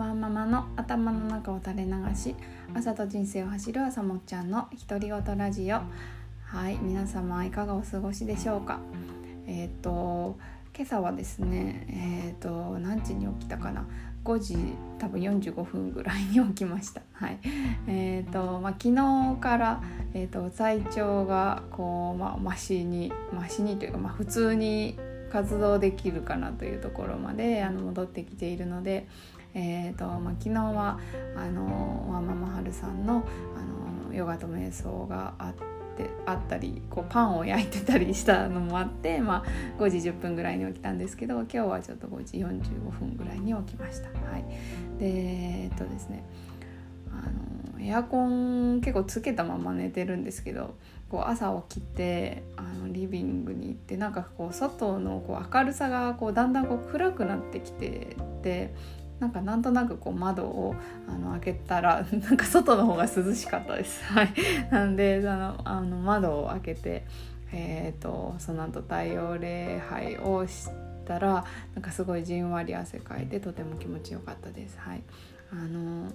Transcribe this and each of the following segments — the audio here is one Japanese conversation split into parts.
ワンママの頭の中を垂れ流し朝と人生を走る朝もっちゃんの独り言ラジオ。はい皆様いかがお過ごしでしょうか？えっ、と今朝はですねえっ、と何時に起きたかな？5時多分45分ぐらいに起きました。はい。えーとまあ、昨日から、えーと、体調がこう、まあ、マシにマシにというか、まあ、普通に活動できるかなというところまであの戻ってきているので、えーとまあ、昨日はあのワンママハルさんのあのヨガと瞑想があって。あったりこうパンを焼いてたりしたのもあって、まあ、5時10分ぐらいに起きたんですけど今日はちょっと5時45分ぐらいに起きました。はい、でえっとですねあのエアコン結構つけたまま寝てるんですけどこう朝起きてあのリビングに行ってなんかこう外のこう明るさがこうだんだんこう暗くなってきててなんかなんとなくこう窓をあの開けたら なんか外の方が涼しかったです。はい、なんであのあの窓を開けて、えーと、その後太陽礼拝をしたらなんかすごいじんわり汗かいてとても気持ちよかったです。はい、あの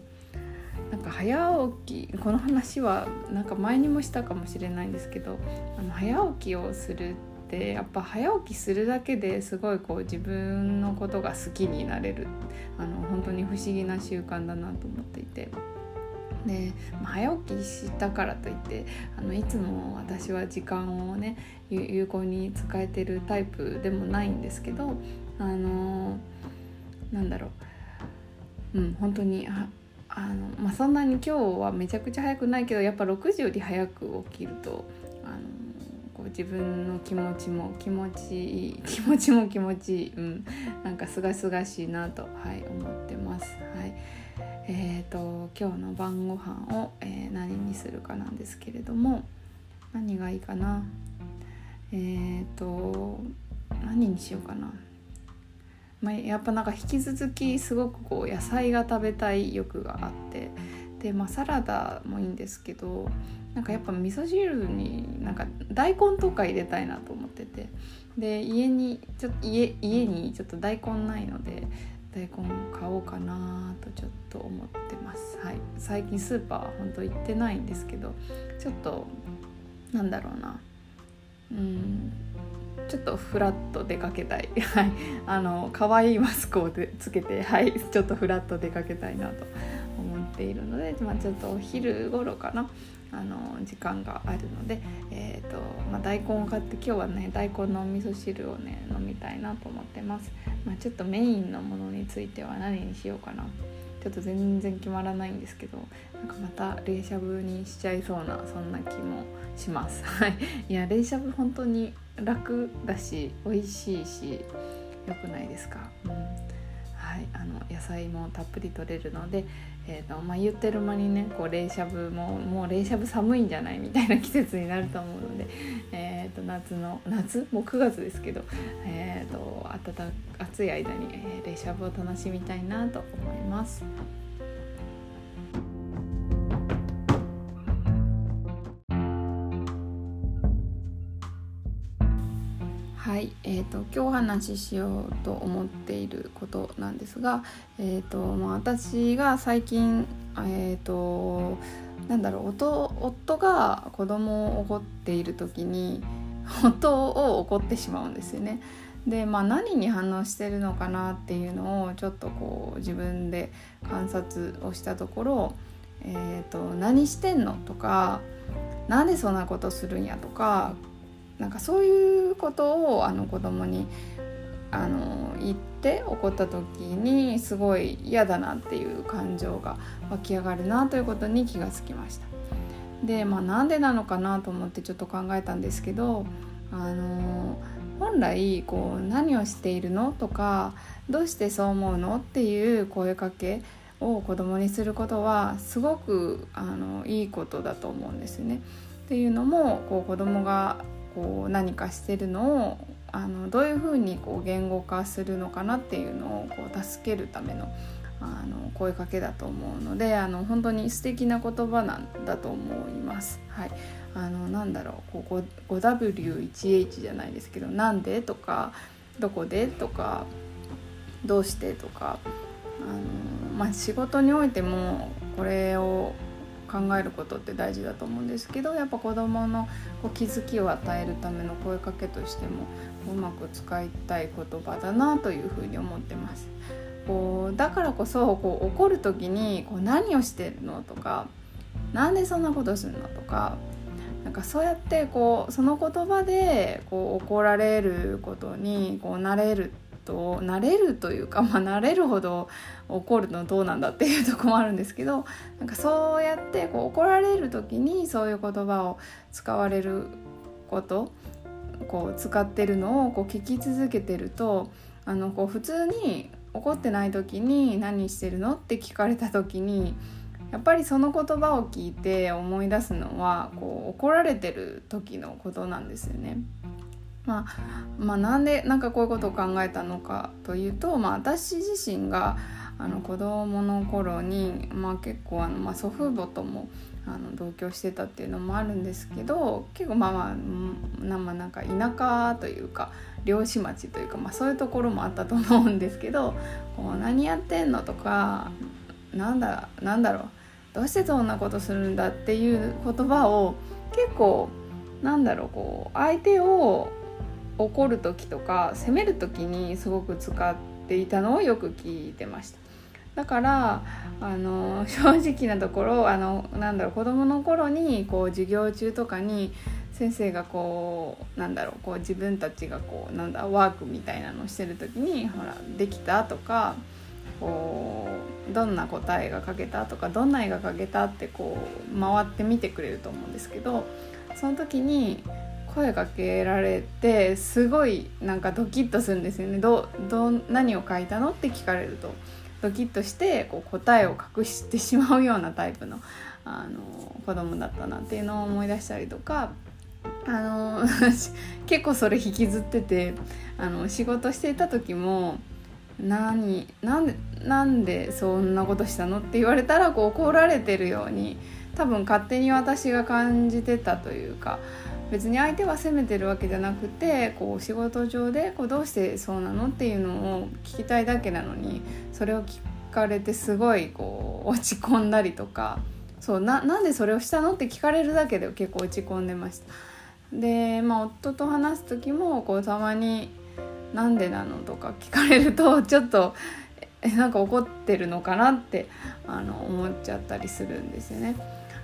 なんか早起きこの話はなんか前にもしたかもしれないんですけどあの早起きをするってやっぱ早起きするだけですごいこう自分のことが好きになれるあの本当に不思議な習慣だなと思っていて。で、早起きしたからといってあのいつも私は時間をね有効に使えてるタイプでもないんですけどあのなんだろううん本当にあの、まあ、そんなに今日はめちゃくちゃ早くないけどやっぱ6時より早く起きると自分の気持ちも気持ちいい気持ちも気持ちいい、うん、なんかすがすがしいなと、はい、思ってます。はい。えーと、今日の晩ご飯を、えー、何にするかなんですけれども何がいいかな？えーと何にしようかな、まあ、やっぱなんか引き続きすごくこう野菜が食べたい欲があってで、まあ、サラダもいいんですけどなんかやっぱ味噌汁になんか大根とか入れたいなと思ってて。で家にちょっと家家にちょっと大根ないので大根買おうかなとちょっと思ってます、はい、最近スーパーは本当行ってないんですけどちょっとなんだろうな。うんちょっとフラッと出かけたい。はい。あの可愛いマスクをつけてはい。ちょっとフラッと出かけたいなとているので、まあ、ちょっとお昼頃かな。あの時間があるので、えーとまあ、大根を買って今日はね大根のお味噌汁をね飲みたいなと思ってます、まあ、ちょっとメインのものについては何にしようかな。ちょっと全然決まらないんですけどなんかまた冷しゃぶにしちゃいそうなそんな気もします。い。いや冷しゃぶ本当に楽だし美味しいし良くないですか、うん。はい、あの野菜もたっぷり取れるので、えーとまあ、言ってる間にねこう冷しゃぶももう冷しゃぶ寒いんじゃないみたいな季節になると思うので、えー、と夏の夏？もう9月ですけど、えーと、暖暑い間に、冷しゃぶを楽しみたいなと思います。はい、えーと、今日お話ししようと思っていることなんですが、えーとまあ、私が最近、えーと、なんだろう夫夫が子供を怒っている時に夫を怒ってしまうんですよね。で、まあ、何に反応してるのかなっていうのをちょっとこう自分で観察をしたところ「えーと、と何してんの?」とか「なんでそんなことするんや」とかなんかそういうことをあの子供にあの言って怒った時にすごい嫌だなっていう感情が湧き上がるなということに気がつきました。でまあなんでなのかなと思ってちょっと考えたんですけどあの本来こう何をしているのとかどうしてそう思うのっていう声かけを子供にすることはすごくあのいいことだと思うんですよね。っていうのもこう子供がこう何かしてるのをあのどういうふうにこう言語化するのかなっていうのをこう助けるためのあの声かけだと思うのであの本当に素敵な言葉なんだと思います。はい、あのなんだろうこう 5W1H じゃないですけど「なんで?」とか「どこで?」とか「どうして?」とかあのまあ、仕事においてもこれを考えることって大事だと思うんですけどやっぱ子どものこう気づきを与えるための声かけとしてもうまく使いたい言葉だなというふうに思ってます。こうだからこそこう怒る時にこう何をしてるのとかなんでそんなことするのとかなんかそうやってこうその言葉でこう怒られることにこうなれると慣れるというか、まあ、慣れるほど怒るのどうなんだっていうとこもあるんですけどなんかそうやってこう怒られる時にそういう言葉を使われることこう使ってるのをこう聞き続けてるとあのこう普通に怒ってない時に「何してるの?」って聞かれた時にやっぱりその言葉を聞いて思い出すのはこう怒られてる時のことなんですよね。まあ、まあ、なんでなんかこういうことを考えたのかというと、まあ、私自身があの子供の頃に、まあ、結構あの、まあ、祖父母ともあの同居してたっていうのもあるんですけど結構まあまあまあなんか田舎というか漁師町というか、まあ、そういうところもあったと思うんですけど「こう何やってんの?」とか「なんだなんだろうどうしてそんなことするんだ」っていう言葉を結構なんだろうこう相手を怒る時とか責める時にすごく使っていたのをよく聞いてました。だからあの正直なところあのなんだろう子供の頃にこう授業中とかに先生がこうなんだろうこう自分たちがこうなんだワークみたいなのをしてる時に「ほらできた?」とかこうどんな答えが書けたとかどんな絵が描けたってこう回って見てくれると思うんですけどその時に声かけられてすごいなんかドキッとするんですよね。どど何を書いたのって聞かれると。ドキッとしてこう答えを隠してしまうようなタイプのあの子供だったなっていうのを思い出したりとか。あの 結構それ引きずっててあの仕事していた時も何なんでなんでそんなことしたのって言われたらこう怒られてるように多分勝手に私が感じてたというか別に相手は責めてるわけじゃなくてこう仕事上でこうどうしてそうなのっていうのを聞きたいだけなのにそれを聞かれてすごいこう落ち込んだりとかそうななんでそれをしたのって聞かれるだけで結構落ち込んでました。で、まあ、夫と話す時もこうたまに「なんでなの?」とか聞かれるとちょっとえなんか怒ってるのかなってあの思っちゃったりするんですよね。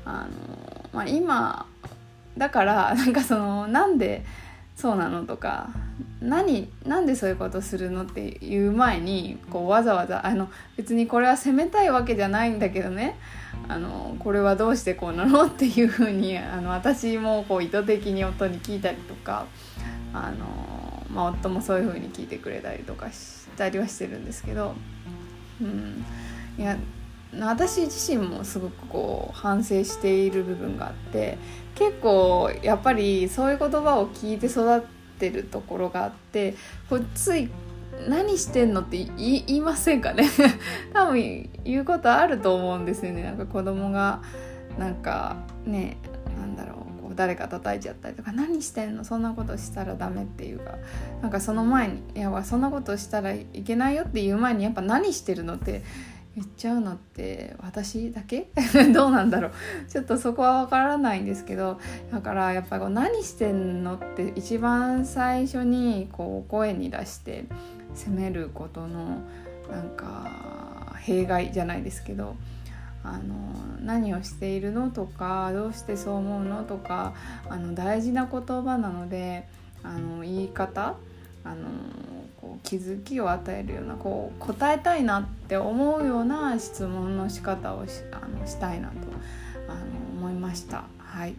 あのまあ、今だから なんかそのなんでそうなのとか何なんでそういうことするのっていう前にこうわざわざあの別にこれは責めたいわけじゃないんだけどね。あのこれはどうしてこうなのっていうふうにあの私もこう意図的に夫に聞いたりとかあの、まあ、夫もそういうふうに聞いてくれたりとかしたりはしてるんですけど、うん、いや私自身もすごくこう反省している部分があって結構やっぱりそういう言葉を聞いて育ってるところがあってこつい何してんのって言いませんかね。多分言うことあると思うんですよね。なんか子供がなんかねなんだろうこう誰か叩いちゃったりとか何してんの？そんなことしたらダメっていうかなんかその前にいやそんなことしたらいけないよっていう前にやっぱ何してるのって言っちゃうのって私だけ？どうなんだろう。ちょっとそこは分からないんですけどだからやっぱり何してんのって一番最初にこう声に出して責めることのなんか弊害じゃないですけどあの何をしているのとかどうしてそう思うのとかあの大事な言葉なのであの言い方あのこう気づきを与えるようなこう答えたいなって思うような質問の仕方をしあのしたいなとあの思いました。はい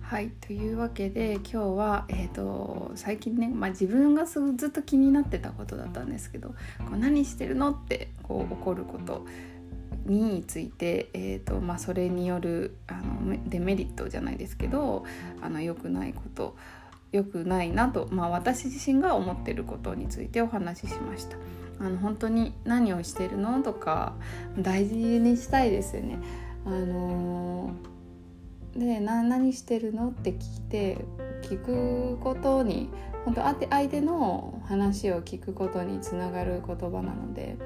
はい、というわけで今日は、えーと、最近ね、まあ、自分がずっと気になってたことだったんですけど「こう何してるの?」ってこう怒ることについて、えーとまあ、それによるあのデメリットじゃないですけどあの良くないこと良くないなと、まあ、私自身が思ってることについてお話ししました。あの本当に何をしてるの？とか大事にしたいですよね。あので何してるの？って聞いて聞くことに本当相手の話を聞くことにつながる言葉なので、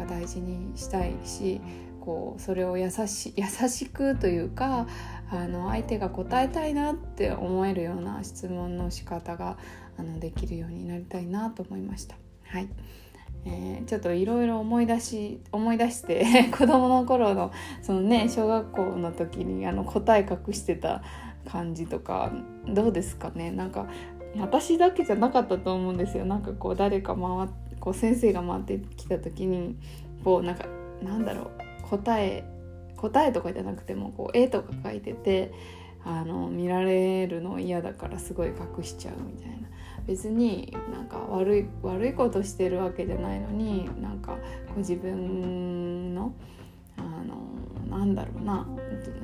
か大事にしたいしこうそれを優し優しくというかあの相手が答えたいなって思えるような質問の仕方があのできるようになりたいなと思いました。はい。えー、ちょっといろいろ思い出し思い出して 子供の頃のそのね小学校の時にあの答え隠してた感じとかどうですかね？なんか私だけじゃなかったと思うんですよ。なんかこう誰か回こう先生が回ってきた時にこうなんかなんだろう答え答えとかじゃなくてもこう絵とか描いててあの見られるの嫌だからすごい隠しちゃうみたいな。別になんか悪い悪いことしてるわけじゃないのになんかこう自分のあのなんだろうな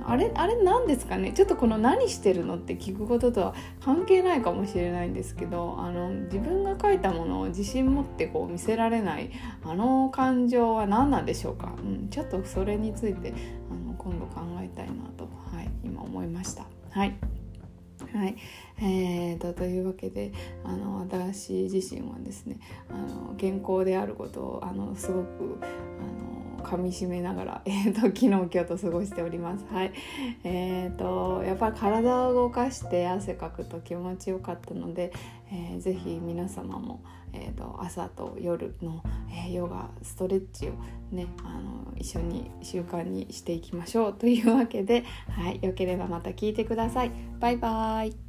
あれあれ何ですかねちょっとこの「何してるの?」って聞くこととは関係ないかもしれないんですけどあの自分が書いたものを自信持ってこう見せられないあの感情は何なんでしょうか、うん、ちょっとそれについてあの今度考えたいなと、はい、今思いました。はいはい、えーと、というわけであの私自身はですねあの健康であることをあのすごく噛みしめながら、えーと、昨日今日と過ごしております。はいえーと、やっぱり体を動かして汗かくと気持ちよかったので、えー、ぜひ皆様も、えーと、朝と夜の、えー、ヨガストレッチをねあの一緒に習慣にしていきましょうというわけで、はい、よければまた聞いてください。バイバイ